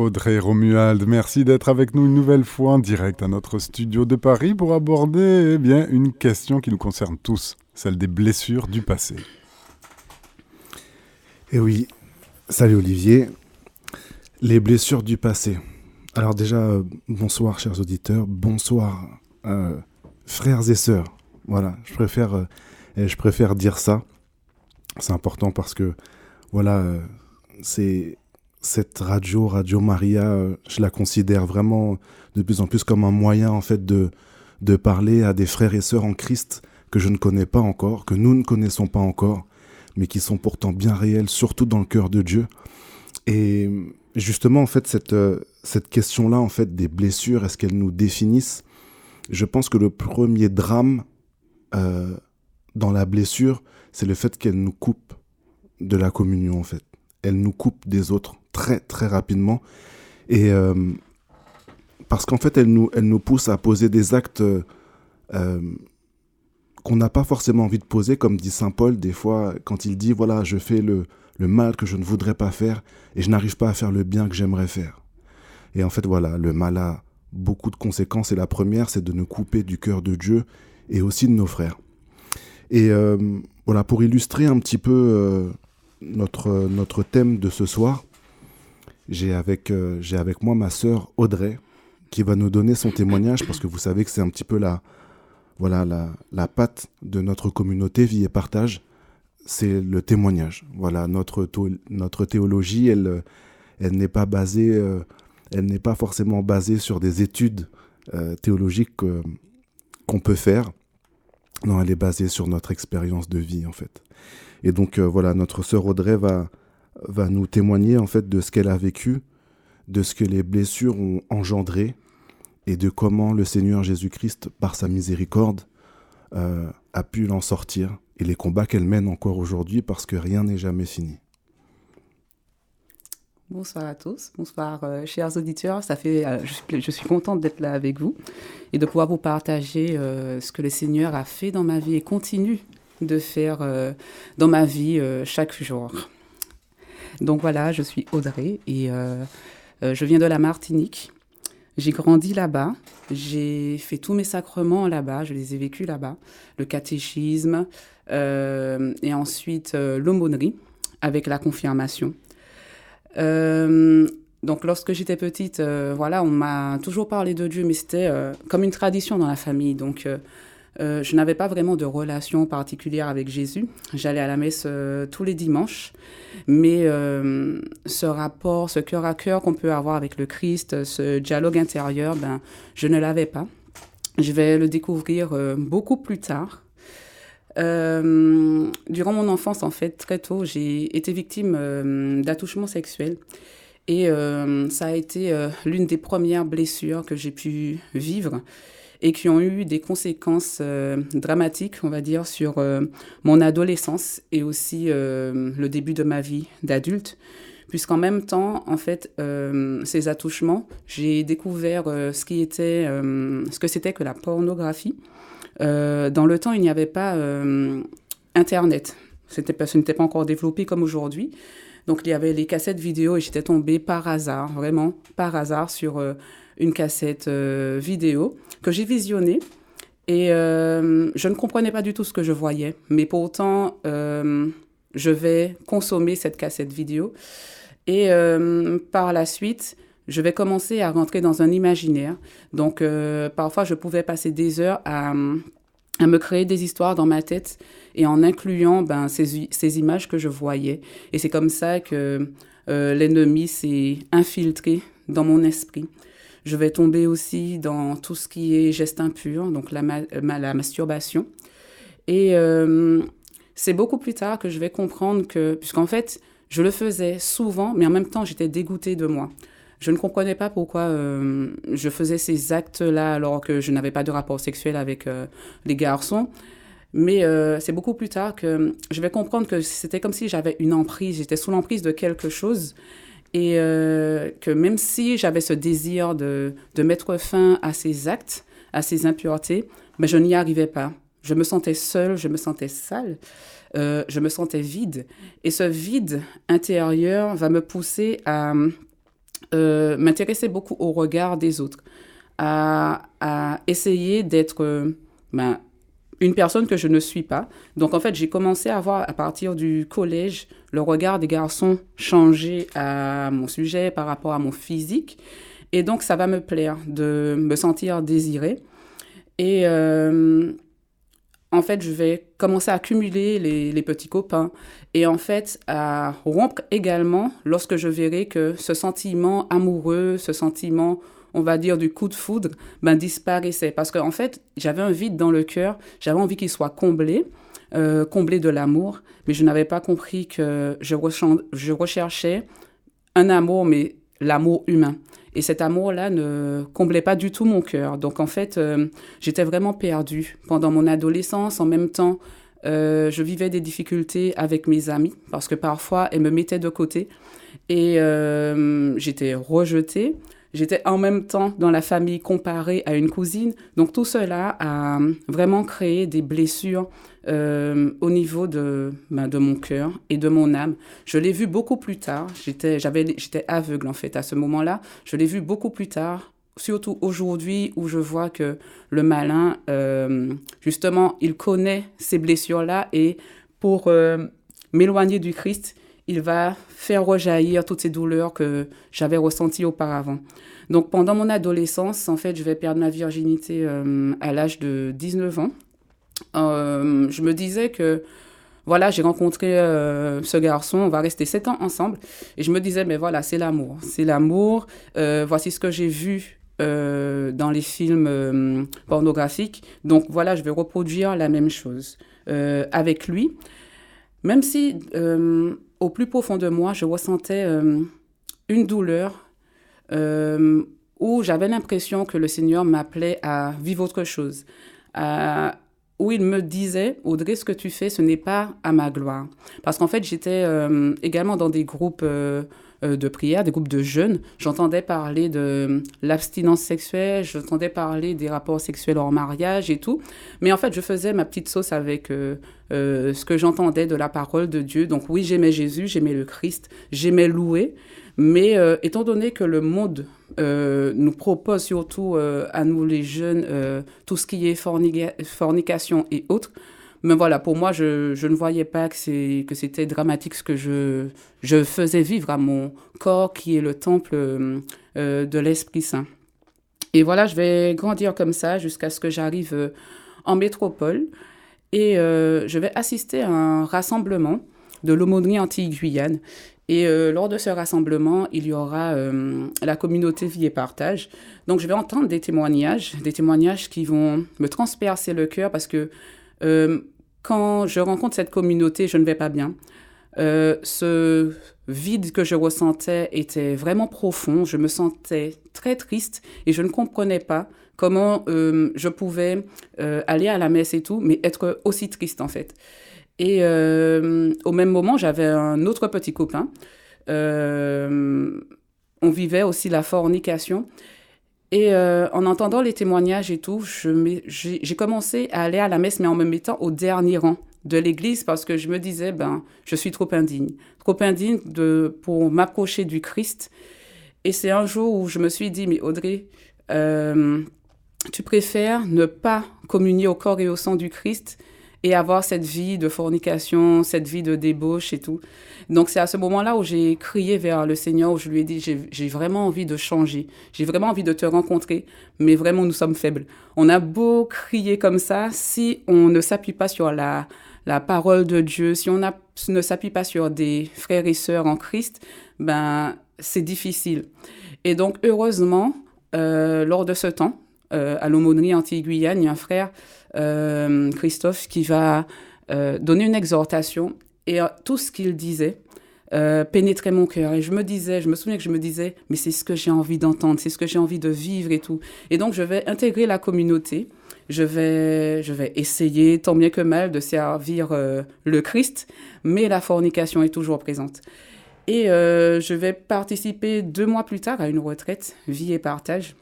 Audrey Romuald, merci d'être avec nous une nouvelle fois en direct à notre studio de Paris pour aborder eh bien, une question qui nous concerne tous, celle des blessures du passé. Eh oui, salut Olivier. Les blessures du passé. Alors déjà, euh, bonsoir chers auditeurs, bonsoir euh, frères et sœurs. Voilà, euh, je préfère dire ça. C'est important parce que, voilà, c'est cette radio, Radio Maria, je la considère vraiment de plus en plus comme un moyen en fait de, de parler à des frères et sœurs en Christ que je ne connais pas encore, que nous ne connaissons pas encore, mais qui sont pourtant bien réels, surtout dans le cœur de Dieu. Et justement, en fait, cette, cette question-là, en fait, des blessures, est-ce qu'elles nous définissent? Je pense que le premier drame euh, dans la blessure, c'est le fait qu'elle nous coupe de la communion, en fait. Elle nous coupe des autres très, très rapidement. Et euh, parce qu'en fait, elle nous, elle nous pousse à poser des actes euh, qu'on n'a pas forcément envie de poser, comme dit Saint Paul, des fois, quand il dit, voilà, je fais le, le mal que je ne voudrais pas faire et je n'arrive pas à faire le bien que j'aimerais faire. Et en fait, voilà, le mal a beaucoup de conséquences. Et la première, c'est de nous couper du cœur de Dieu et aussi de nos frères. Et euh, voilà, pour illustrer un petit peu notre, notre thème de ce soir, j'ai avec, euh, avec moi ma sœur Audrey qui va nous donner son témoignage parce que vous savez que c'est un petit peu la, voilà, la, la patte de notre communauté Vie et Partage, c'est le témoignage. Voilà, notre, notre théologie, elle, elle n'est pas basée elle n'est pas forcément basée sur des études euh, théologiques euh, qu'on peut faire. Non, elle est basée sur notre expérience de vie, en fait. Et donc, euh, voilà, notre sœur Audrey va, va nous témoigner, en fait, de ce qu'elle a vécu, de ce que les blessures ont engendré, et de comment le Seigneur Jésus-Christ, par sa miséricorde, a pu l'en sortir, et les combats qu'elle mène encore aujourd'hui, parce que rien n'est jamais fini. Bonsoir à tous, bonsoir euh, chers auditeurs. Ça fait, euh, je, suis, contente d'être là avec vous et de pouvoir vous partager euh, ce que le Seigneur a fait dans ma vie et continue de faire dans ma vie chaque jour. Donc voilà, je suis Audrey et je viens de la Martinique. J'ai grandi là-bas, j'ai fait tous mes sacrements là-bas, je les ai vécus là-bas, le catéchisme et ensuite l'aumônerie avec la confirmation. Euh, donc lorsque j'étais petite, euh, voilà, on m'a toujours parlé de Dieu, mais c'était euh, comme une tradition dans la famille. Donc je n'avais pas vraiment de relation particulière avec Jésus. J'allais à la messe tous les dimanches, mais ce rapport, ce cœur à cœur qu'on peut avoir avec le Christ, ce dialogue intérieur, ben, je ne l'avais pas. Je vais le découvrir beaucoup plus tard. Euh, durant mon enfance, en fait, très tôt, j'ai été victime euh, d'attouchements sexuels. Et euh, ça a été l'une des premières blessures que j'ai pu vivre et qui ont eu des conséquences dramatiques, on va dire, sur mon adolescence et aussi le début de ma vie d'adulte. Puisqu'en même temps, en fait, ces attouchements, j'ai découvert ce qui était, ce que c'était que la pornographie. Euh, dans le temps, il n'y avait pas euh, Internet. C'était pas, ce n'était pas encore développé comme aujourd'hui. Donc, il y avait les cassettes vidéo et j'étais tombée par hasard, vraiment par hasard, sur euh, une cassette vidéo que j'ai visionnée. Et je ne comprenais pas du tout ce que je voyais. Mais pourtant, je vais consommer cette cassette vidéo. Et par la suite, je vais commencer à rentrer dans un imaginaire. Donc, euh, parfois, je pouvais passer des heures à, à, me créer des histoires dans ma tête et en incluant ben, ces, ces images que je voyais. Et c'est comme ça que euh, l'ennemi s'est infiltré dans mon esprit. Je vais tomber aussi dans tout ce qui est geste impur, donc la, la masturbation. Et euh, c'est beaucoup plus tard que je vais comprendre que, puisqu'en fait, je le faisais souvent, mais en même temps, j'étais dégoûtée de moi. Je ne comprenais pas pourquoi euh, je faisais ces actes-là alors que je n'avais pas de rapport sexuel avec euh, les garçons. Mais euh, c'est beaucoup plus tard que je vais comprendre que c'était comme si j'avais une emprise, j'étais sous l'emprise de quelque chose. Et que même si j'avais ce désir de, de, mettre fin à ces actes, à ces impuretés, mais je n'y arrivais pas. Je me sentais seule, je me sentais sale, je me sentais vide. Et ce vide intérieur va me pousser à m'intéressait beaucoup au regard des autres, à, à essayer d'être ben, une personne que je ne suis pas. Donc en fait, j'ai commencé à voir à partir du collège le regard des garçons changer à mon sujet par rapport à mon physique. Et donc ça va me plaire de me sentir désirée. Et euh, en fait, je vais commencer à accumuler les, les, petits copains et en fait à rompre également lorsque je verrai que ce sentiment amoureux, ce sentiment on va dire, du coup de foudre, ben, disparaissait. Parce qu'en fait, j'avais un vide dans le cœur, j'avais envie qu'il soit comblé, euh, comblé de l'amour, mais je n'avais pas compris que je, je recherchais un amour, mais l'amour humain. Et cet amour-là ne comblait pas du tout mon cœur. Donc en fait, euh, j'étais vraiment perdue. Pendant mon adolescence, en même temps, euh, je vivais des difficultés avec mes amis parce que parfois, elles me mettaient de côté et j'étais rejetée. J'étais en même temps dans la famille comparée à une cousine. Donc tout cela a vraiment créé des blessures euh, au niveau de, ben, de mon cœur et de mon âme. Je l'ai vu beaucoup plus tard. J'étais, aveugle en fait à ce moment-là. Je l'ai vu beaucoup plus tard, surtout aujourd'hui où je vois que le malin, euh, justement, il connaît ces blessures-là et pour euh, m'éloigner du Christ, il va faire rejaillir toutes ces douleurs que j'avais ressenties auparavant. Donc pendant mon adolescence, en fait, je vais perdre ma virginité euh, à l'âge de 19 ans. Euh, je me disais que voilà, j'ai rencontré euh, ce garçon, on va rester 7 ans ensemble. Et je me disais, mais voilà, c'est l'amour. C'est l'amour. voici ce que j'ai vu dans les films pornographiques. Donc voilà, je vais reproduire la même chose avec lui. Même si au plus profond de moi, je ressentais euh, une douleur euh, où j'avais l'impression que le Seigneur m'appelait à vivre autre chose, où il me disait, Audrey, ce que tu fais, ce n'est pas à ma gloire. Parce qu'en fait, j'étais euh, également dans des groupes de prière, des groupes de jeunes. J'entendais parler de l'abstinence sexuelle, j'entendais parler des rapports sexuels hors mariage et tout. Mais en fait, je faisais ma petite sauce avec euh, ce que j'entendais de la parole de Dieu. Donc oui, j'aimais Jésus, j'aimais le Christ, j'aimais louer. Mais euh, étant donné que le monde euh, nous propose surtout à nous les jeunes tout ce qui est fornication et autres, mais voilà, pour moi, je, je ne voyais pas que c'était dramatique ce que je, je faisais vivre à mon corps qui est le temple de l'Esprit Saint. Et voilà, je vais grandir comme ça jusqu'à ce que j'arrive en métropole. Et euh, je vais assister à un rassemblement de l'aumônerie anti-Guyane. Et euh, lors de ce rassemblement, il y aura euh, la communauté Vie et Partage. Donc je vais entendre des témoignages, des témoignages qui vont me transpercer le cœur parce que quand je rencontre cette communauté, je ne vais pas bien. ce vide que je ressentais était vraiment profond. Je me sentais très triste et je ne comprenais pas comment euh, je pouvais euh, aller à la messe et tout, mais être aussi triste en fait. Et euh, au même moment, j'avais un autre petit copain. on vivait aussi la fornication. Et en entendant les témoignages et tout, j'ai commencé à aller à la messe, mais en me mettant au dernier rang de l'église parce que je me disais, ben, je suis trop indigne. Trop indigne de, pour m'approcher du Christ. Et c'est un jour où je me suis dit, mais Audrey, tu préfères ne pas communier au corps et au sang du Christ et avoir cette vie de fornication, cette vie de débauche et tout. Donc c'est à ce moment-là où j'ai crié vers le Seigneur, où je lui ai dit, j'ai vraiment envie de changer, j'ai vraiment envie de te rencontrer, mais vraiment nous sommes faibles. On a beau crier comme ça, si on ne s'appuie pas sur la, la parole de Dieu, si on ne s'appuie pas sur des frères et sœurs en Christ, ben c'est difficile. Et donc heureusement, euh, lors de ce temps, euh, à l'aumônerie anti-Guyane, il y a un frère, euh, Christophe, qui va euh, donner une exhortation et tout ce qu'il disait pénétrait mon cœur. Et je me disais, je me souviens que je me disais, mais c'est ce que j'ai envie d'entendre, c'est ce que j'ai envie de vivre et tout. Et donc, je vais intégrer la communauté. Je vais, je vais essayer, tant bien que mal, de servir le Christ, mais la fornication est toujours présente. Et je vais participer deux mois plus tard à une retraite, vie et partage,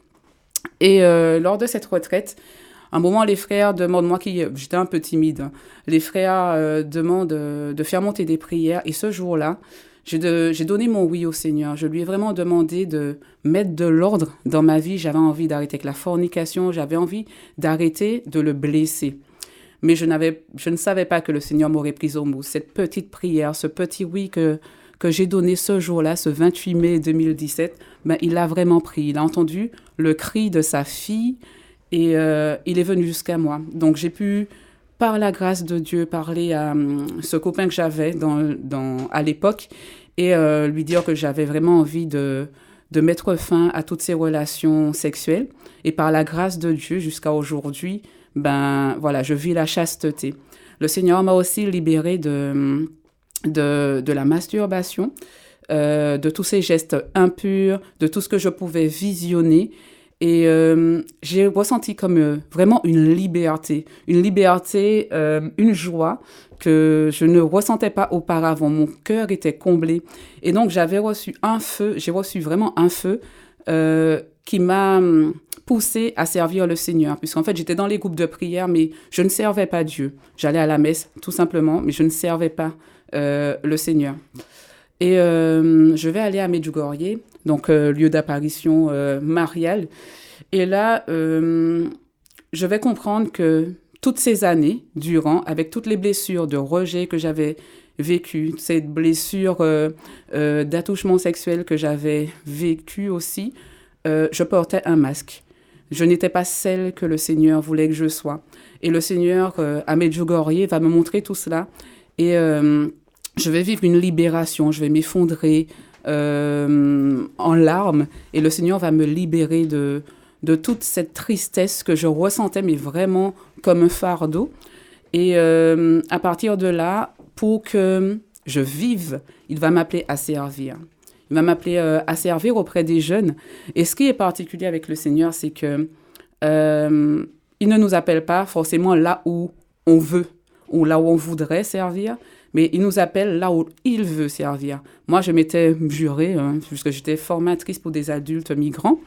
et euh, lors de cette retraite, un moment, les frères demandent, moi qui j'étais un peu timide, hein, les frères euh, demandent euh, de faire monter des prières. Et ce jour-là, j'ai donné mon oui au Seigneur. Je lui ai vraiment demandé de mettre de l'ordre dans ma vie. J'avais envie d'arrêter avec la fornication, j'avais envie d'arrêter de le blesser. Mais je, je ne savais pas que le Seigneur m'aurait pris au mot. Cette petite prière, ce petit oui que, que j'ai donné ce jour-là, ce 28 mai 2017, ben, il l'a vraiment pris. Il a entendu le cri de sa fille et euh, il est venu jusqu'à moi. Donc j'ai pu par la grâce de Dieu, parler à hum, ce copain que j'avais à l'époque et euh, lui dire que j'avais vraiment envie de, mettre fin à toutes ces relations sexuelles. Et par la grâce de Dieu, jusqu'à aujourd'hui, ben voilà, je vis la chasteté. Le Seigneur m'a aussi libéré de, de, la masturbation, euh, de tous ces gestes impurs, de tout ce que je pouvais visionner et euh, j'ai ressenti comme euh, vraiment une liberté, une liberté, euh, une joie que je ne ressentais pas auparavant. Mon cœur était comblé. Et donc j'avais reçu un feu, j'ai reçu vraiment un feu qui m'a hum, poussé à servir le Seigneur. Puisqu'en fait j'étais dans les groupes de prière, mais je ne servais pas Dieu. J'allais à la messe tout simplement, mais je ne servais pas le Seigneur. Et je vais aller à Medjugorje donc euh, lieu d'apparition euh, mariale. Et là, euh, je vais comprendre que toutes ces années durant, avec toutes les blessures de rejet que j'avais vécues, ces blessures d'attouchement sexuel que j'avais vécues aussi, je portais un masque. Je n'étais pas celle que le Seigneur voulait que je sois. Et le Seigneur, à Medjugorje, va me montrer tout cela. Et je vais vivre une libération, je vais m'effondrer, euh, en larmes et le Seigneur va me libérer de, de toute cette tristesse que je ressentais, mais vraiment comme un fardeau. Et euh, à partir de là, pour que je vive, il va m'appeler à servir. Il va m'appeler euh, à servir auprès des jeunes. Et ce qui est particulier avec le Seigneur, c'est que il ne nous appelle pas forcément là où on veut ou là où on voudrait servir, mais il nous appelle là où il veut servir. Moi, je m'étais juré, hein, puisque j'étais formatrice pour des adultes migrants,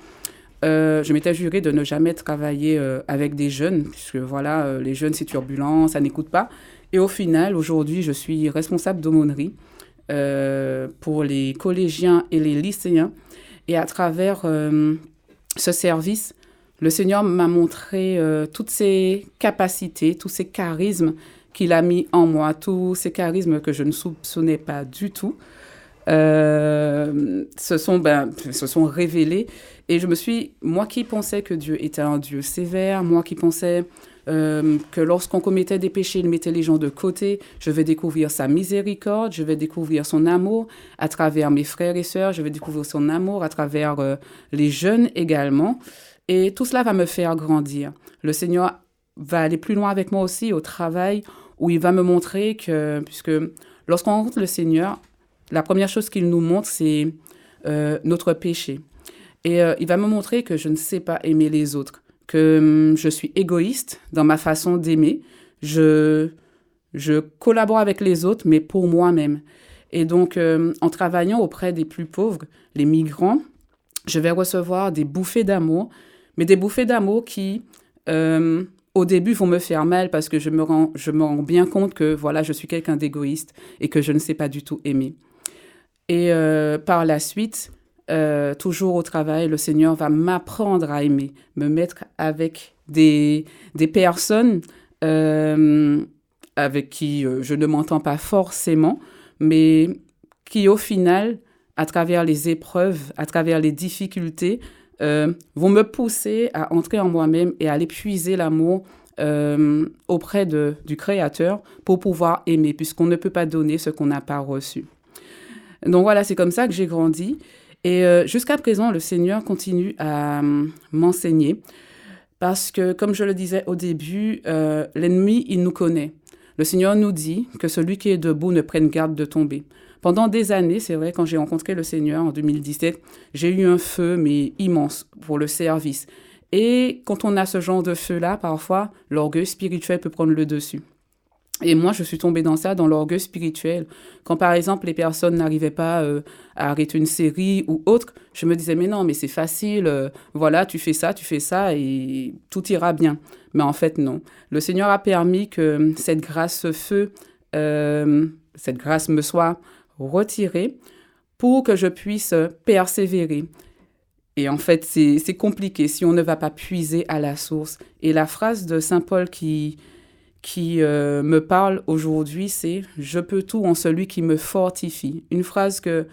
euh, je m'étais juré de ne jamais travailler euh, avec des jeunes, puisque voilà, euh, les jeunes, c'est turbulent, ça n'écoute pas. Et au final, aujourd'hui, je suis responsable d'aumônerie pour les collégiens et les lycéens. Et à travers ce service, le Seigneur m'a montré toutes ses capacités, tous ses charismes qu'il a mis en moi, tous ces charismes que je ne soupçonnais pas du tout, euh, se, sont, ben, sont révélés. Et je me suis, moi qui pensais que Dieu était un Dieu sévère, moi qui pensais euh, que lorsqu'on commettait des péchés, il mettait les gens de côté, je vais découvrir sa miséricorde, je vais découvrir son amour à travers mes frères et sœurs, je vais découvrir son amour à travers euh, les jeunes également. Et tout cela va me faire grandir. Le Seigneur va aller plus loin avec moi aussi au travail où il va me montrer que, puisque lorsqu'on rencontre le Seigneur, la première chose qu'il nous montre, c'est euh, notre péché. Et euh, il va me montrer que je ne sais pas aimer les autres, que hum, je suis égoïste dans ma façon d'aimer. Je, je collabore avec les autres, mais pour moi-même. Et donc, euh, en travaillant auprès des plus pauvres, les migrants, je vais recevoir des bouffées d'amour, mais des bouffées d'amour qui au début vont me faire mal parce que je me rends, bien compte que voilà, je suis quelqu'un d'égoïste et que je ne sais pas du tout aimer. Et euh, par la suite, euh, toujours au travail, le Seigneur va m'apprendre à aimer, me mettre avec des, des personnes euh, avec qui je ne m'entends pas forcément, mais qui au final, à travers les épreuves, à travers les difficultés, euh, vont me pousser à entrer en moi-même et à aller puiser l'amour euh, auprès de, du Créateur pour pouvoir aimer, puisqu'on ne peut pas donner ce qu'on n'a pas reçu. Donc voilà, c'est comme ça que j'ai grandi. Et euh, jusqu'à présent, le Seigneur continue à m'enseigner, parce que, comme je le disais au début, l'ennemi, il nous connaît. Le Seigneur nous dit que celui qui est debout ne prenne garde de tomber. Pendant des années, c'est vrai, quand j'ai rencontré le Seigneur en 2017, j'ai eu un feu, mais immense, pour le service. Et quand on a ce genre de feu-là, parfois, l'orgueil spirituel peut prendre le dessus. Et moi, je suis tombée dans ça, dans l'orgueil spirituel. Quand, par exemple, les personnes n'arrivaient pas euh, à arrêter une série ou autre, je me disais, mais non, mais c'est facile, euh, voilà, tu fais ça, tu fais ça, et tout ira bien. Mais en fait, non. Le Seigneur a permis que cette grâce, ce feu, euh, cette grâce me soit retirée pour que je puisse persévérer. Et en fait, c'est compliqué si on ne va pas puiser à la source. Et la phrase de Saint Paul qui, qui euh, me parle aujourd'hui, c'est ⁇ Je peux tout en celui qui me fortifie ⁇ Une phrase que,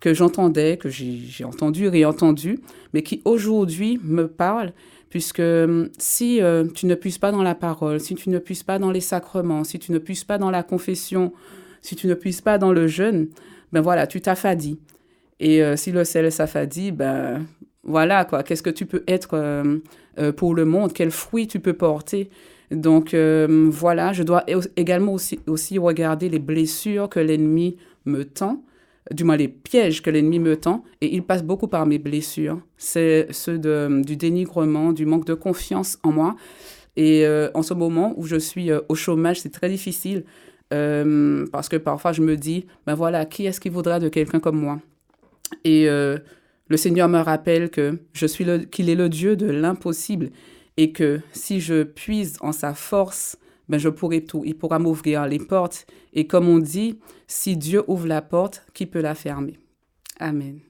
que j'entendais, que j'ai entendu, réentendu, mais qui aujourd'hui me parle, puisque hum, si euh, tu ne puisses pas dans la parole, si tu ne puisses pas dans les sacrements, si tu ne puisses pas dans la confession, si tu ne puisses pas dans le jeûne, ben voilà, tu t'affadis. Et euh, si le sel s'affadit, ben voilà quoi, qu'est-ce que tu peux être pour le monde, quel fruit tu peux porter? Donc euh, voilà, je dois également aussi, aussi regarder les blessures que l'ennemi me tend, du moins les pièges que l'ennemi me tend, et il passe beaucoup par mes blessures. C'est ceux de, du dénigrement, du manque de confiance en moi. Et euh, en ce moment où je suis euh, au chômage, c'est très difficile parce que parfois je me dis, ben voilà, qui est-ce qui voudra de quelqu'un comme moi? Et le Seigneur me rappelle que je suis qu'il est le Dieu de l'impossible et que si je puise en sa force, ben je pourrai tout. Il pourra m'ouvrir les portes. Et comme on dit, si Dieu ouvre la porte, qui peut la fermer? Amen.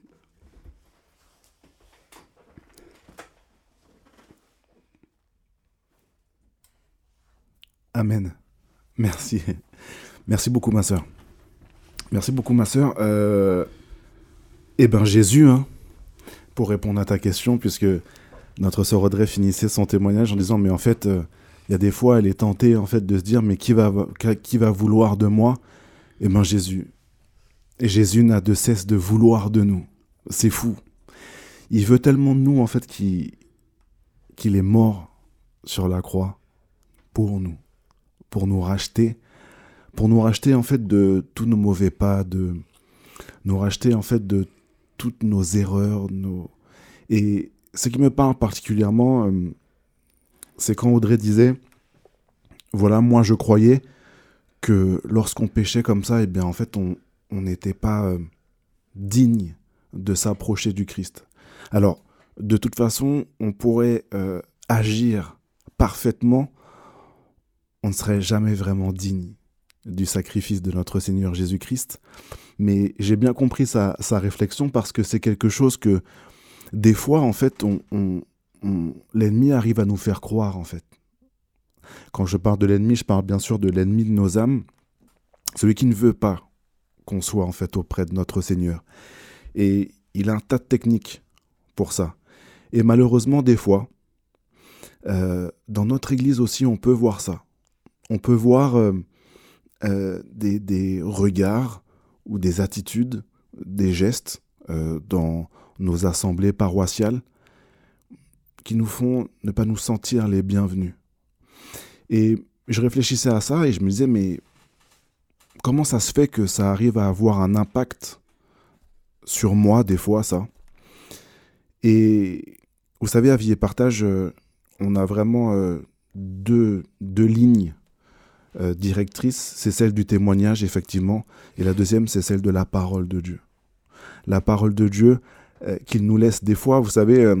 Amen. Merci. Merci beaucoup, ma sœur. Merci beaucoup, ma sœur. Euh... Eh bien, Jésus, hein, pour répondre à ta question, puisque notre sœur Audrey finissait son témoignage en disant mais en fait euh, il y a des fois elle est tentée en fait de se dire mais qui va qui va vouloir de moi? Eh bien Jésus. Et Jésus n'a de cesse de vouloir de nous. C'est fou. Il veut tellement de nous en fait qu'il qu'il est mort sur la croix pour nous, pour nous racheter, pour nous racheter en fait de tous nos mauvais pas, de nous racheter en fait de toutes nos erreurs, nos et ce qui me parle particulièrement, euh, c'est quand Audrey disait, voilà, moi je croyais que lorsqu'on péchait comme ça, eh bien en fait on n'était pas euh, digne de s'approcher du Christ. Alors, de toute façon, on pourrait euh, agir parfaitement, on ne serait jamais vraiment digne du sacrifice de notre Seigneur Jésus-Christ. Mais j'ai bien compris sa, réflexion parce que c'est quelque chose que des fois, en fait, on, l'ennemi arrive à nous faire croire, en fait. Quand je parle de l'ennemi, je parle bien sûr de l'ennemi de nos âmes, celui qui ne veut pas qu'on soit en fait auprès de notre Seigneur. Et il a un tas de techniques pour ça. Et malheureusement, des fois, euh, dans notre Église aussi, on peut voir ça. On peut voir euh, euh, des, regards ou des attitudes, des gestes dans, nos assemblées paroissiales, qui nous font ne pas nous sentir les bienvenus. Et je réfléchissais à ça et je me disais, mais comment ça se fait que ça arrive à avoir un impact sur moi des fois, ça? Et vous savez, à Vie et Partage, euh, on a vraiment euh, deux, deux lignes euh, directrices. C'est celle du témoignage, effectivement, et la deuxième, c'est celle de la parole de Dieu. La parole de Dieu, euh, qu'il nous laisse des fois. Vous savez, euh,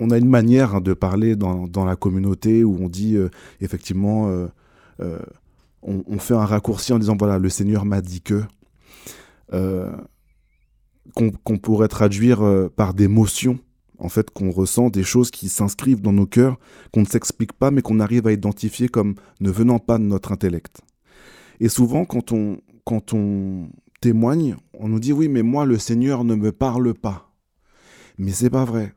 on a une manière hein, de parler dans, la communauté où on dit effectivement, on, fait un raccourci en disant voilà, le Seigneur m'a dit que. qu'on pourrait traduire par des motions, en fait, qu'on ressent, des choses qui s'inscrivent dans nos cœurs, qu'on ne s'explique pas, mais qu'on arrive à identifier comme ne venant pas de notre intellect. Et souvent, quand on, quand on témoigne, on nous dit oui, mais moi, le Seigneur ne me parle pas. Mais c'est pas vrai.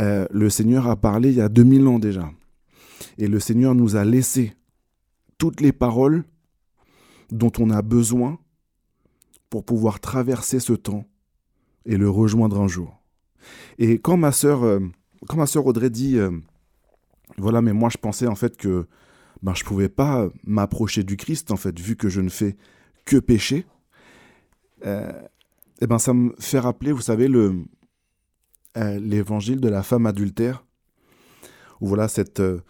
Euh, le Seigneur a parlé il y a 2000 ans déjà. Et le Seigneur nous a laissé toutes les paroles dont on a besoin pour pouvoir traverser ce temps et le rejoindre un jour. Et quand ma sœur, euh, quand ma sœur Audrey dit, euh, voilà, mais moi je pensais en fait que ben, je pouvais pas m'approcher du Christ, en fait, vu que je ne fais que pécher, eh ben, ça me fait rappeler, vous savez, le, euh, l'évangile de la femme adultère, où voilà cette, euh,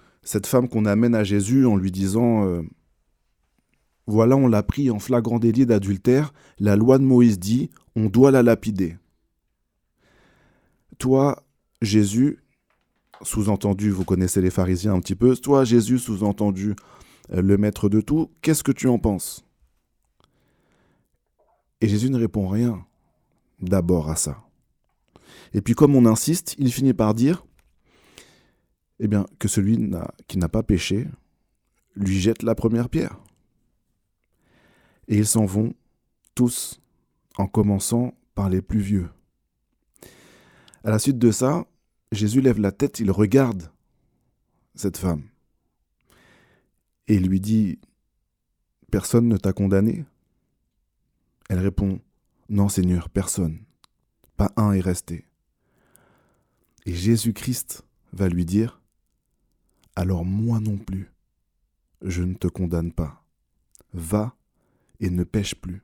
femme qu'on amène à Jésus en lui disant euh, Voilà, on l'a pris en flagrant délit d'adultère, la loi de Moïse dit on doit la lapider. Toi, Jésus, sous-entendu, vous connaissez les pharisiens un petit peu, toi, Jésus, sous-entendu, le maître de tout, qu'est-ce que tu en penses? Et Jésus ne répond rien. d'abord à ça. Et puis comme on insiste, il finit par dire eh bien, que celui qui n'a pas péché lui jette la première pierre. Et ils s'en vont tous, en commençant par les plus vieux. À la suite de ça, Jésus lève la tête, il regarde cette femme et lui dit Personne ne t'a condamné? Elle répond Non, Seigneur, personne. Pas un est resté. Et Jésus-Christ va lui dire Alors moi non plus, je ne te condamne pas. Va et ne pêche plus.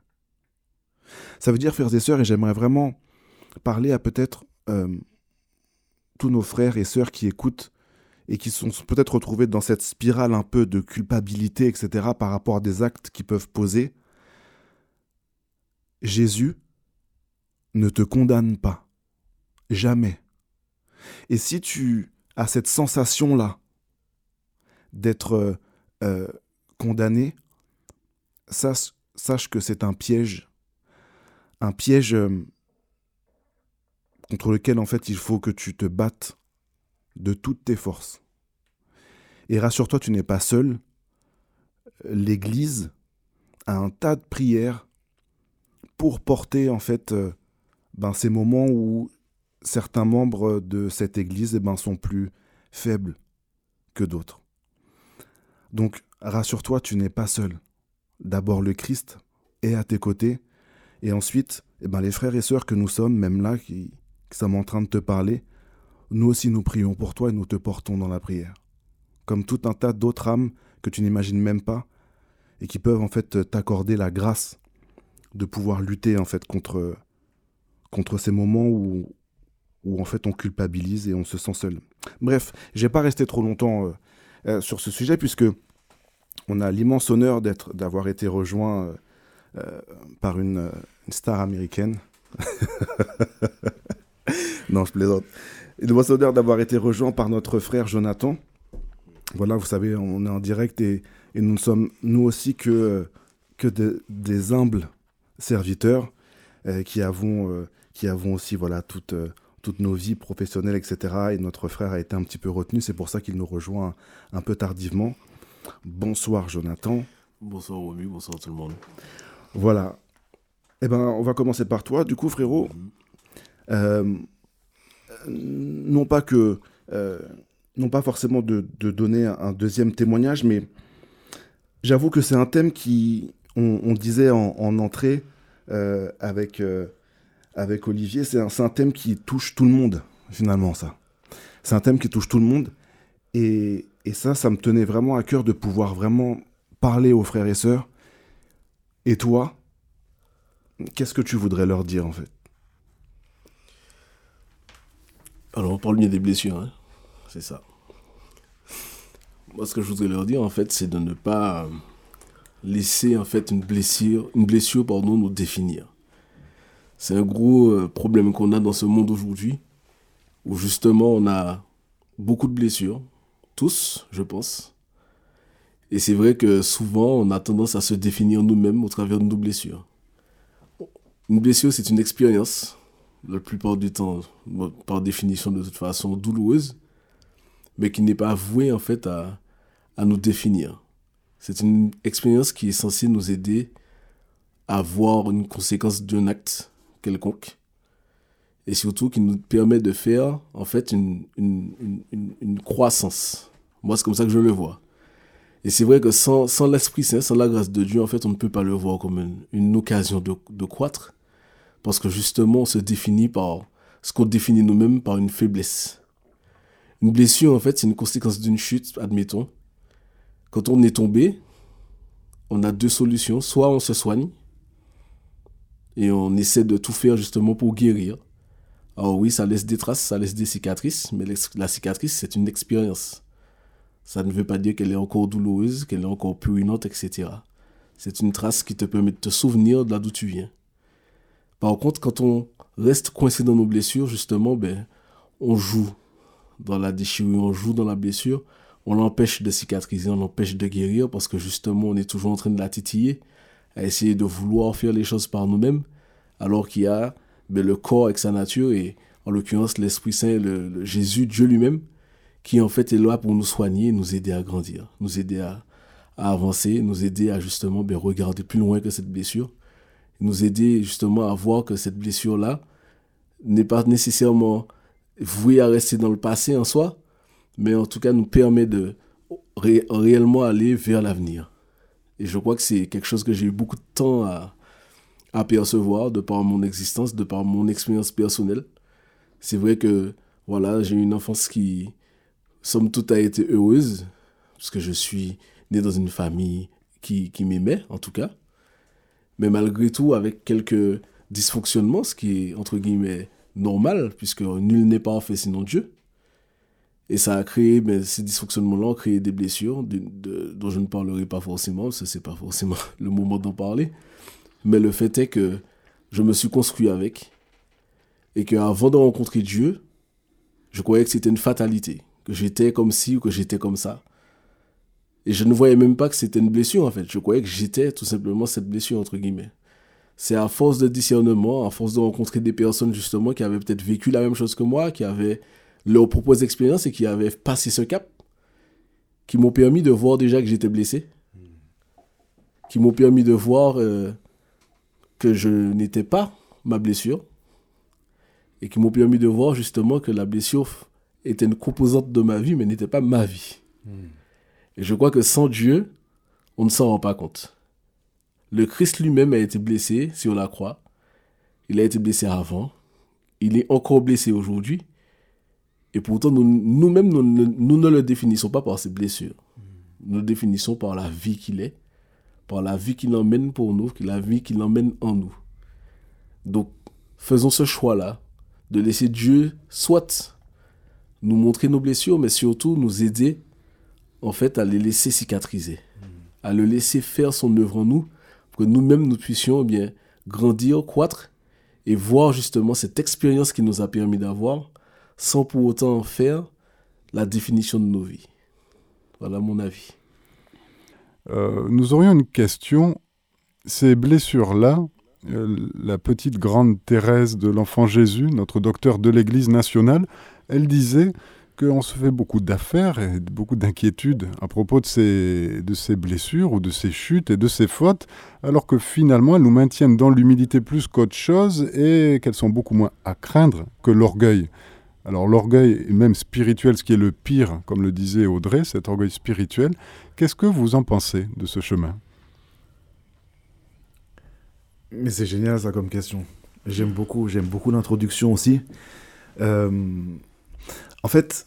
Ça veut dire, frères et sœurs, et j'aimerais vraiment parler à peut-être euh, tous nos frères et sœurs qui écoutent et qui sont peut-être retrouvés dans cette spirale un peu de culpabilité, etc., par rapport à des actes qui peuvent poser. Jésus ne te condamne pas. Jamais. Et si tu as cette sensation-là d'être euh, euh, condamné, sache, que c'est un piège. Un piège contre lequel en fait il faut que tu te battes de toutes tes forces. Et rassure-toi, tu n'es pas seul. L'Église a un tas de prières pour porter en fait euh, ben, ces moments où certains membres de cette Église eh ben, sont plus faibles que d'autres. Donc rassure-toi, tu n'es pas seul. D'abord le Christ est à tes côtés, et ensuite eh ben, les frères et sœurs que nous sommes, même là, qui, sommes en train de te parler, nous aussi nous prions pour toi et nous te portons dans la prière. Comme tout un tas d'autres âmes que tu n'imagines même pas et qui peuvent en fait t'accorder la grâce de pouvoir lutter en fait contre, contre ces moments où, où en fait on culpabilise et on se sent seul. Bref, je vais pas rester trop longtemps euh, euh, sur ce sujet puisque on a l'immense honneur d'être, d'avoir été rejoint euh, par une, star américaine. non, je plaisante. Il doit s'honneur d'avoir été rejoint par notre frère Jonathan. Voilà, vous savez, on est en direct et, nous ne sommes, nous aussi, que, que des humbles serviteurs euh, qui, avons, euh, qui avons aussi voilà, toutes, euh, toutes nos vies professionnelles, etc. Et notre frère a été un petit peu retenu, c'est pour ça qu'il nous rejoint un, peu tardivement. Bonsoir Jonathan. Bonsoir Romu, bonsoir tout le monde. Voilà. Eh ben, on va commencer par toi, du coup, frérot. Mhm non pas que, euh, non pas forcément de, donner un deuxième témoignage, mais j'avoue que c'est un thème qui, on, disait en, entrée euh, avec, euh, avec Olivier, c'est un, thème qui touche tout le monde, finalement, ça. C'est un thème qui touche tout le monde. Et, et ça, ça me tenait vraiment à cœur de pouvoir vraiment parler aux frères et sœurs. Et toi, qu'est-ce que tu voudrais leur dire en fait? Alors, on parle bien des blessures, hein. c'est ça. Moi, ce que je voudrais leur dire, en fait, c'est de ne pas laisser, en fait, une blessure, une blessure, pardon, nous définir. C'est un gros euh, problème qu'on a dans ce monde aujourd'hui, où justement, on a beaucoup de blessures, tous, je pense. Et c'est vrai que souvent, on a tendance à se définir nous-mêmes au travers de nos blessures. Une blessure, c'est une expérience la plupart du temps, par définition de toute façon, douloureuse, mais qui n'est pas vouée en fait à, à nous définir. C'est une expérience qui est censée nous aider à voir une conséquence d'un acte quelconque et surtout qui nous permet de faire en fait une, une, une, croissance. Moi, c'est comme ça que je le vois. Et c'est vrai que sans, sans l'Esprit Saint, sans la grâce de Dieu, en fait, on ne peut pas le voir comme une, une occasion de, de croître, parce que justement, on se définit par ce qu'on définit nous-mêmes par une faiblesse. Une blessure, en fait, c'est une conséquence d'une chute, admettons. Quand on est tombé, on a deux solutions. Soit on se soigne et on essaie de tout faire justement pour guérir. Alors oui, ça laisse des traces, ça laisse des cicatrices, mais la cicatrice, c'est une expérience. Ça ne veut pas dire qu'elle est encore douloureuse, qu'elle est encore puinante, etc. C'est une trace qui te permet de te souvenir de là d'où tu viens. Par contre, quand on reste coincé dans nos blessures, justement, ben, on joue dans la déchirure, on joue dans la blessure, on l'empêche de cicatriser, on l'empêche de guérir parce que justement, on est toujours en train de la titiller, à essayer de vouloir faire les choses par nous-mêmes, alors qu'il y a ben, le corps avec sa nature et en l'occurrence l'Esprit Saint, le, Jésus, Dieu lui-même, qui en fait est là pour nous soigner, nous aider à grandir, nous aider à, avancer, nous aider à justement ben, regarder plus loin que cette blessure, nous aider justement à voir que cette blessure-là n'est pas nécessairement vouée à rester dans le passé en soi, mais en tout cas nous permet de réellement aller vers l'avenir. Et je crois que c'est quelque chose que j'ai eu beaucoup de temps à, percevoir de par mon existence, de par mon expérience personnelle. C'est vrai que voilà, j'ai eu une enfance qui, somme toute, a été heureuse, parce que je suis né dans une famille qui m'aimait, en tout cas. Mais malgré tout, avec quelques dysfonctionnements, ce qui est, entre guillemets, normal, puisque nul n'est pas fait sinon Dieu. Et ça a créé, mais ces dysfonctionnements-là ont créé des blessures dont je ne parlerai pas forcément, ce n'est pas forcément le moment d'en parler. Mais le fait est que je me suis construit avec, et qu'avant de rencontrer Dieu, je croyais que c'était une fatalité, que j'étais comme ci ou que j'étais comme ça. Et je ne voyais même pas que c'était une blessure en fait. Je croyais que j'étais tout simplement cette blessure entre guillemets. C'est à force de discernement, à force de rencontrer des personnes justement qui avaient peut-être vécu la même chose que moi, qui avaient leurs propres expériences et qui avaient passé ce cap, qui m'ont permis de voir déjà que j'étais blessé, qui m'ont permis de voir euh, que je n'étais pas ma blessure, et qui m'ont permis de voir justement que la blessure était une composante de ma vie, mais n'était pas ma vie. Hmm. Et je crois que sans Dieu, on ne s'en rend pas compte. Le Christ lui-même a été blessé sur la croix. Il a été blessé avant. Il est encore blessé aujourd'hui. Et pourtant, nous-mêmes, nous, ne le définissons pas par ses blessures. Nous le définissons par la vie qu'il est, par la vie qu'il emmène pour nous, la vie qu'il emmène en nous. Donc, faisons ce choix-là, de laisser Dieu soit nous montrer nos blessures, mais surtout nous aider, en fait, à les laisser cicatriser, à le laisser faire son œuvre en nous, pour que nous-mêmes, nous puissions eh bien grandir, croître, et voir justement cette expérience qu'il nous a permis d'avoir, sans pour autant faire la définition de nos vies. Voilà mon avis. Euh, nous aurions une question. Ces blessures-là, euh, la petite grande Thérèse de l'Enfant Jésus, notre docteur de l'Église nationale, elle disait qu'on se fait beaucoup d'affaires et beaucoup d'inquiétudes à propos de ces, de ces blessures ou de ces chutes et de ces fautes, alors que finalement elles nous maintiennent dans l'humilité plus qu'autre chose et qu'elles sont beaucoup moins à craindre que l'orgueil. Alors l'orgueil, même spirituel, ce qui est le pire, comme le disait Audrey, cet orgueil spirituel, qu'est-ce que vous en pensez de ce chemin? Mais c'est génial ça comme question. J'aime beaucoup, j'aime beaucoup l'introduction aussi. Euh, en fait,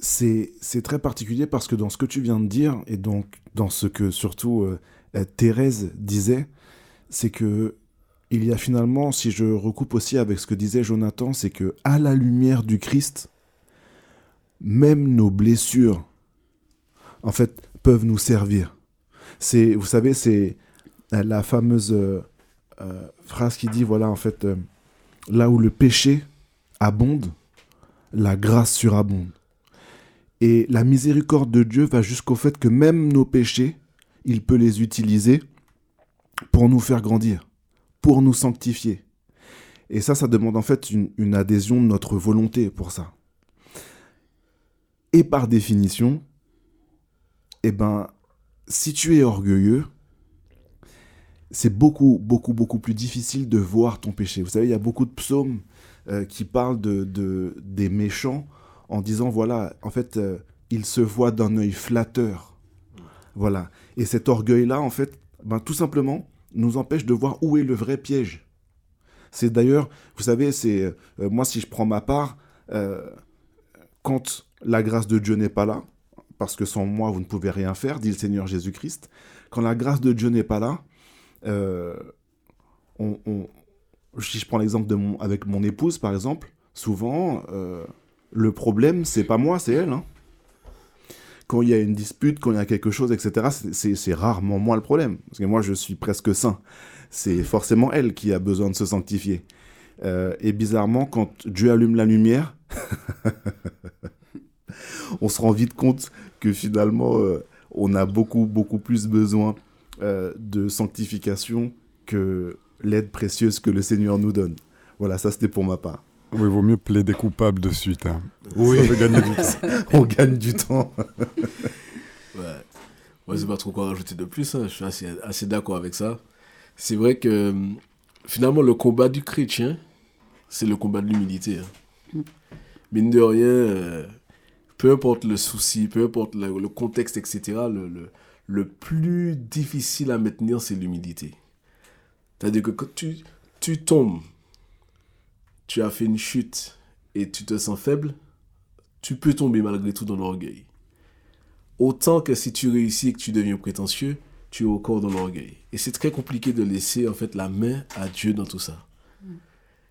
c'est très particulier parce que dans ce que tu viens de dire et donc dans ce que surtout euh, euh, Thérèse disait, c'est que il y a finalement, si je recoupe aussi avec ce que disait Jonathan, c'est que à la lumière du Christ, même nos blessures, en fait, peuvent nous servir. C'est, vous savez, c'est la fameuse euh, euh, phrase qui dit, voilà, en fait, euh, là où le péché abonde, la grâce surabonde. Et la miséricorde de Dieu va jusqu'au fait que même nos péchés, il peut les utiliser pour nous faire grandir pour nous sanctifier. Et ça, ça demande en fait une, adhésion de notre volonté pour ça. Et par définition, eh ben, si tu es orgueilleux, c'est beaucoup, beaucoup, beaucoup plus difficile de voir ton péché. Vous savez, il y a beaucoup de psaumes euh, qui parlent de, des méchants en disant, voilà, en fait, euh, ils se voient d'un œil flatteur. Voilà. Et cet orgueil-là, en fait, ben, tout simplement, nous empêche de voir où est le vrai piège. C'est d'ailleurs, vous savez, c'est euh, moi si je prends ma part, quand la grâce de Dieu n'est pas là, parce que sans moi vous ne pouvez rien faire, dit le Seigneur Jésus-Christ, quand la grâce de Dieu n'est pas là, on, si je prends l'exemple de mon, avec mon épouse par exemple, souvent le problème c'est pas moi, c'est elle. Hein quand il y a une dispute, quand il y a quelque chose, etc., c'est rarement moi le problème. Parce que moi, je suis presque saint. C'est forcément elle qui a besoin de se sanctifier. Euh, et bizarrement, quand Dieu allume la lumière, on se rend vite compte que finalement, euh, on a beaucoup, beaucoup plus besoin euh, de sanctification que l'aide précieuse que le Seigneur nous donne. Voilà, ça c'était pour ma part. Oui, il vaut mieux plaider coupable de suite. Hein. Oui. Ça fait gagner du temps. On gagne du temps. Ouais. Moi, je sais pas trop quoi rajouter de plus. hein. Je suis assez, assez d'accord avec ça. C'est vrai que finalement, le combat du chrétien, c'est le combat de l'humilité. hein. Mine de rien, euh, peu importe le souci, peu importe le, le contexte, etc., le, le, le plus difficile à maintenir, c'est l'humilité. C'est-à-dire que quand tu, tu tombes, tu as fait une chute et tu te sens faible, tu peux tomber malgré tout dans l'orgueil. Autant que si tu réussis et que tu deviens prétentieux, tu es encore dans l'orgueil. Et c'est très compliqué de laisser en fait la main à Dieu dans tout ça.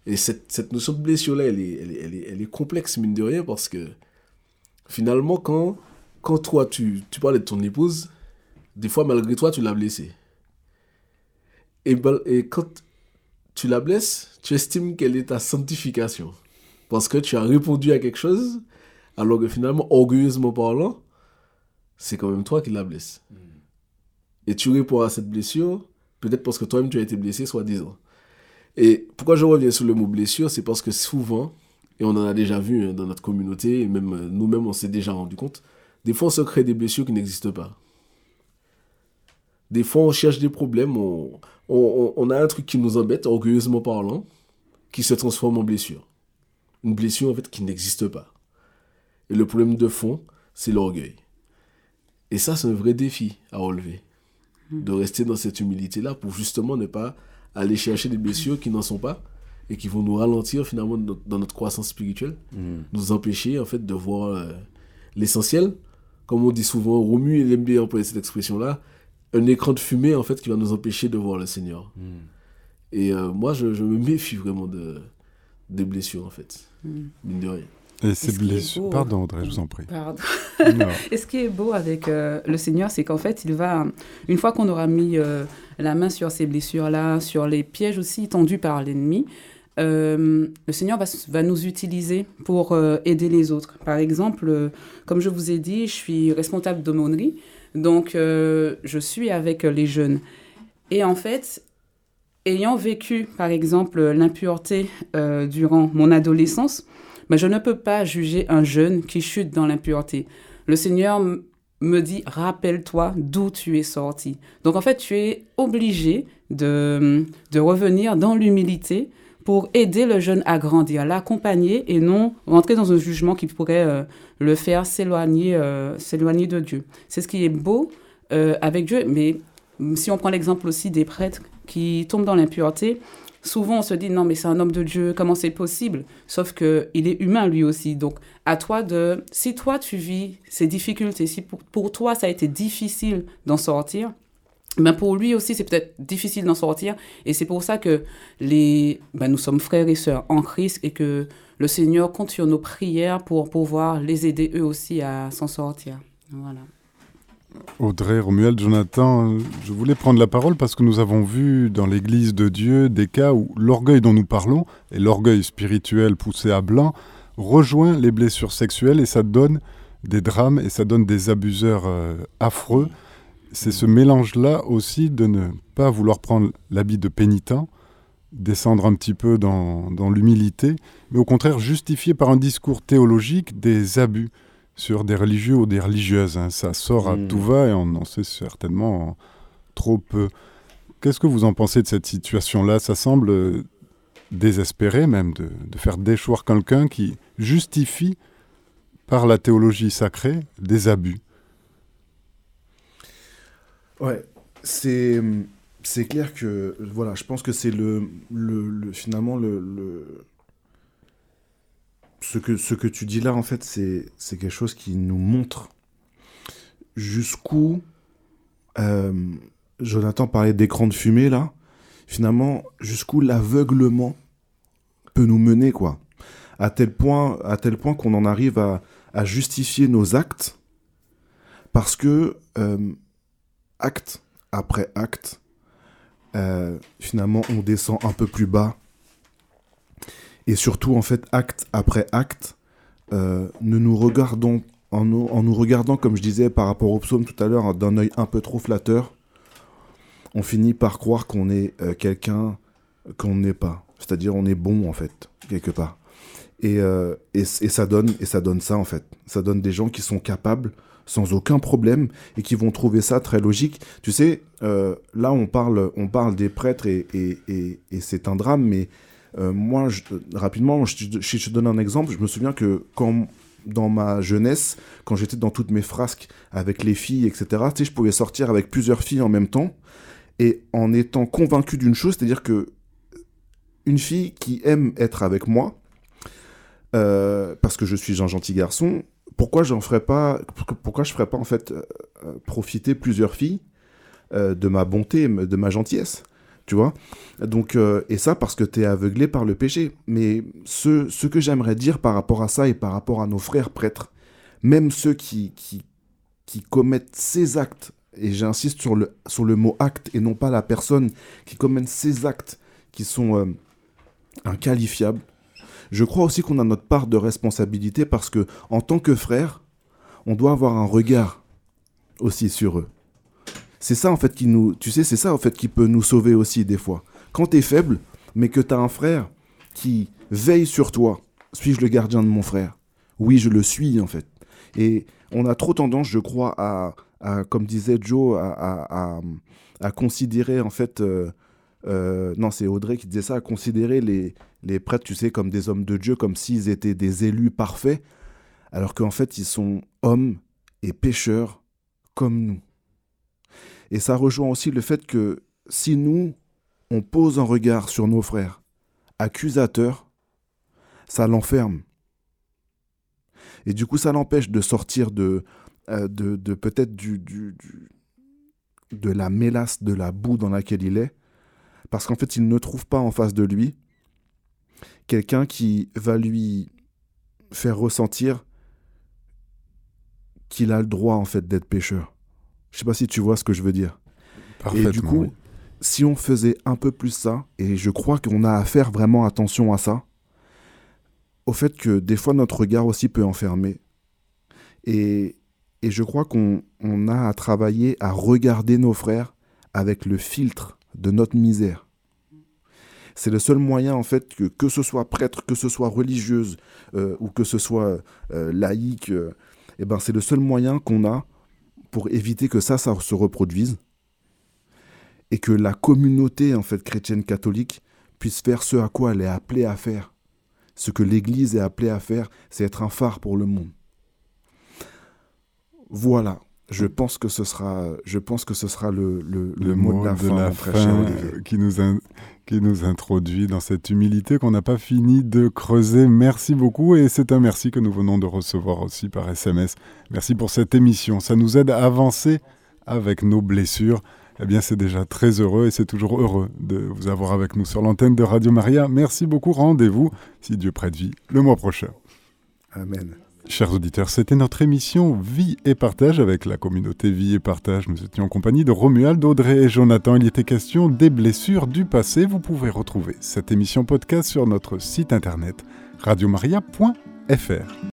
Et cette, cette notion de blessure-là, elle est, elle, est, elle, est, elle est complexe, mine de rien, parce que finalement, quand, quand toi, tu, tu parlais de ton épouse, des fois, malgré toi, tu l'as blessée. Et, quand tu la blesses, tu estimes qu'elle est ta sanctification. Parce que tu as répondu à quelque chose, alors que finalement, orgueilleusement parlant, c'est quand même toi qui la blesse. Et tu réponds à cette blessure, peut-être parce que toi-même tu as été blessé, soi-disant. Et pourquoi je reviens sur le mot blessure, c'est parce que souvent, et on en a déjà vu hein, dans notre communauté, et même euh, nous-mêmes on s'est déjà rendu compte, des fois on se crée des blessures qui n'existent pas. Des fois on cherche des problèmes, on, on, on- on a un truc qui nous embête, orgueilleusement parlant, qui se transforme en blessure. Une blessure en fait qui n'existe pas. Et le problème de fond, c'est l'orgueil. Et ça, c'est un vrai défi à relever. De rester dans cette humilité-là pour justement ne pas aller chercher des blessures qui n'en sont pas et qui vont nous ralentir finalement dans notre- croissance spirituelle, nous empêcher en fait de voir euh, l'essentiel. Comme on dit souvent, Romu il aime bien employer cette expression-là, un écran de fumée en fait qui va nous empêcher de voir le Seigneur. Et euh, moi, je, je me méfie vraiment de, des blessures en fait, mine de rien. Et ces blessures. beau, Pardon, Audrey, je vous en prie. Pardon. Et ce qui est beau avec euh, le Seigneur, c'est qu'en fait, il va, une fois qu'on aura mis euh, la main sur ces blessures-là, sur les pièges aussi tendus par l'ennemi, euh, le Seigneur va, va nous utiliser pour euh, aider les autres. Par exemple, euh, comme je vous ai dit, je suis responsable d'aumônerie, donc euh, je suis avec les jeunes. Et en fait, ayant vécu, par exemple, l'impureté euh, durant mon adolescence, mais je ne peux pas juger un jeune qui chute dans l'impureté. Le Seigneur me dit, rappelle-toi d'où tu es sorti. Donc en fait, tu es obligé de, de revenir dans l'humilité pour aider le jeune à grandir, l'accompagner et non rentrer dans un jugement qui pourrait euh, le faire s'éloigner euh, s'éloigner de Dieu. C'est ce qui est beau euh, avec Dieu, mais si on prend l'exemple aussi des prêtres qui tombent dans l'impureté, souvent on se dit non mais c'est un homme de Dieu, comment c'est possible? Sauf que il est humain lui aussi. Donc à toi de, si toi tu vis ces difficultés, si pour toi ça a été difficile d'en sortir, ben pour lui aussi c'est peut-être difficile d'en sortir. Et c'est pour ça que les, ben nous sommes frères et sœurs en Christ et que le Seigneur compte sur nos prières pour pouvoir les aider eux aussi à s'en sortir. Voilà. Audrey, Romuald, Jonathan, je voulais prendre la parole parce que nous avons vu dans l'Église de Dieu des cas où l'orgueil dont nous parlons, et l'orgueil spirituel poussé à blanc, rejoint les blessures sexuelles et ça donne des drames et ça donne des abuseurs euh, affreux. C'est ce mélange-là aussi de ne pas vouloir prendre l'habit de pénitent, descendre un petit peu dans, dans l'humilité, mais au contraire justifier par un discours théologique des abus sur des religieux ou des religieuses. hein. Ça sort à Mm. tout va et on en sait certainement trop peu. Qu'est-ce que vous en pensez de cette situation-là? Ça semble désespéré même de, de faire déchoir quelqu'un qui justifie par la théologie sacrée des abus. Ouais, c'est c'est clair que voilà, je pense que c'est le, le, le- finalement le, ce que tu dis là en fait c'est c'est quelque chose qui nous montre jusqu'où euh, Jonathan parlait d'écran de fumée là, finalement jusqu'où l'aveuglement peut nous mener quoi. À tel point à tel point qu'on en arrive à, à justifier nos actes parce que euh, acte après acte, euh, finalement, on descend un peu plus bas. Et surtout, en fait, acte après acte, euh, ne nous regardons, en nous, en nous regardant, comme je disais par rapport au psaume tout à l'heure, d'un œil un peu trop flatteur, on finit par croire qu'on est euh, quelqu'un qu'on n'est pas. c'est-à-dire on est bon en fait, quelque part. Et, et, ça donne, et ça donne ça en fait. Ça donne des gens qui sont capables sans aucun problème et qui vont trouver ça très logique. Tu sais, euh, là on parle, on parle des prêtres et, et, c'est un drame, mais euh, moi, rapidement, je, je, je, te donne un exemple. Je me souviens que quand dans ma jeunesse, quand j'étais dans toutes mes frasques avec les filles, etc., tu sais, je pouvais sortir avec plusieurs filles en même temps et en étant convaincu d'une chose, c'est-à-dire que une fille qui aime être avec moi, euh, parce que je suis un gentil garçon, pourquoi j'en ferais pas, pourquoi je ferais pas en fait euh, profiter plusieurs filles euh, de ma bonté, de ma gentillesse, tu vois? Donc euh, et ça parce que tu es aveuglé par le péché. Mais ce, que j'aimerais dire par rapport à ça et par rapport à nos frères prêtres, même ceux qui commettent ces actes et j'insiste sur le mot acte et non pas la personne qui commet ces actes qui sont inqualifiables je crois aussi qu'on a notre part de responsabilité parce que, en tant que frère, on doit avoir un regard aussi sur eux. C'est ça en fait qui nous, tu sais, c'est ça en fait qui peut nous sauver aussi des fois. Quand tu es faible, mais que tu as un frère qui veille sur toi, suis-je le gardien de mon frère? Oui, je le suis en fait. Et on a trop tendance, je crois, à, comme disait Joe, à, à, à considérer en fait euh, euh, non, c'est Audrey qui disait ça, considérer les, les prêtres, tu sais, comme des hommes de Dieu, comme s'ils étaient des élus parfaits, alors qu'en fait, ils sont hommes et pécheurs comme nous. Et ça rejoint aussi le fait que si nous, on pose un regard sur nos frères, accusateurs, ça l'enferme. Et du coup, ça l'empêche de sortir de, euh, de, de peut-être du, du, de la mélasse, de la boue dans laquelle il est, parce qu'en fait, il ne trouve pas en face de lui quelqu'un qui va lui faire ressentir qu'il a le droit en fait d'être pécheur. Je sais pas si tu vois ce que je veux dire. Et du coup, oui. si on faisait un peu plus ça, et je crois qu'on a à faire vraiment attention à ça, au fait que des fois notre regard aussi peut enfermer. Et, et je crois qu'on on a à travailler à regarder nos frères avec le filtre de notre misère. C'est le seul moyen, en fait, que, que ce soit prêtre, que ce soit religieuse, euh, ou que ce soit euh, laïque, euh, eh ben, c'est le seul moyen qu'on a pour éviter que ça, ça se reproduise. Et que la communauté, en fait, chrétienne catholique puisse faire ce à quoi elle est appelée à faire. Ce que l'Église est appelée à faire, c'est être un phare pour le monde. Voilà je pense que ce sera, je pense que ce sera le, le, le, le mot, mot de la de fin, la qui nous, in- qui nous introduit dans cette humilité qu'on n'a pas fini de creuser. Merci beaucoup et c'est un merci que nous venons de recevoir aussi par SMS. Merci pour cette émission. Ça nous aide à avancer avec nos blessures. Eh bien, c'est déjà très heureux et c'est toujours heureux de vous avoir avec nous sur l'antenne de Radio Maria. Merci beaucoup. Rendez-vous, si Dieu prête vie, le mois prochain. Amen. Chers auditeurs, c'était notre émission Vie et Partage avec la communauté Vie et Partage. Nous étions en compagnie de Romuald, Audrey et Jonathan. Il était question des blessures du passé. Vous pouvez retrouver cette émission podcast sur notre site internet radiomaria.fr.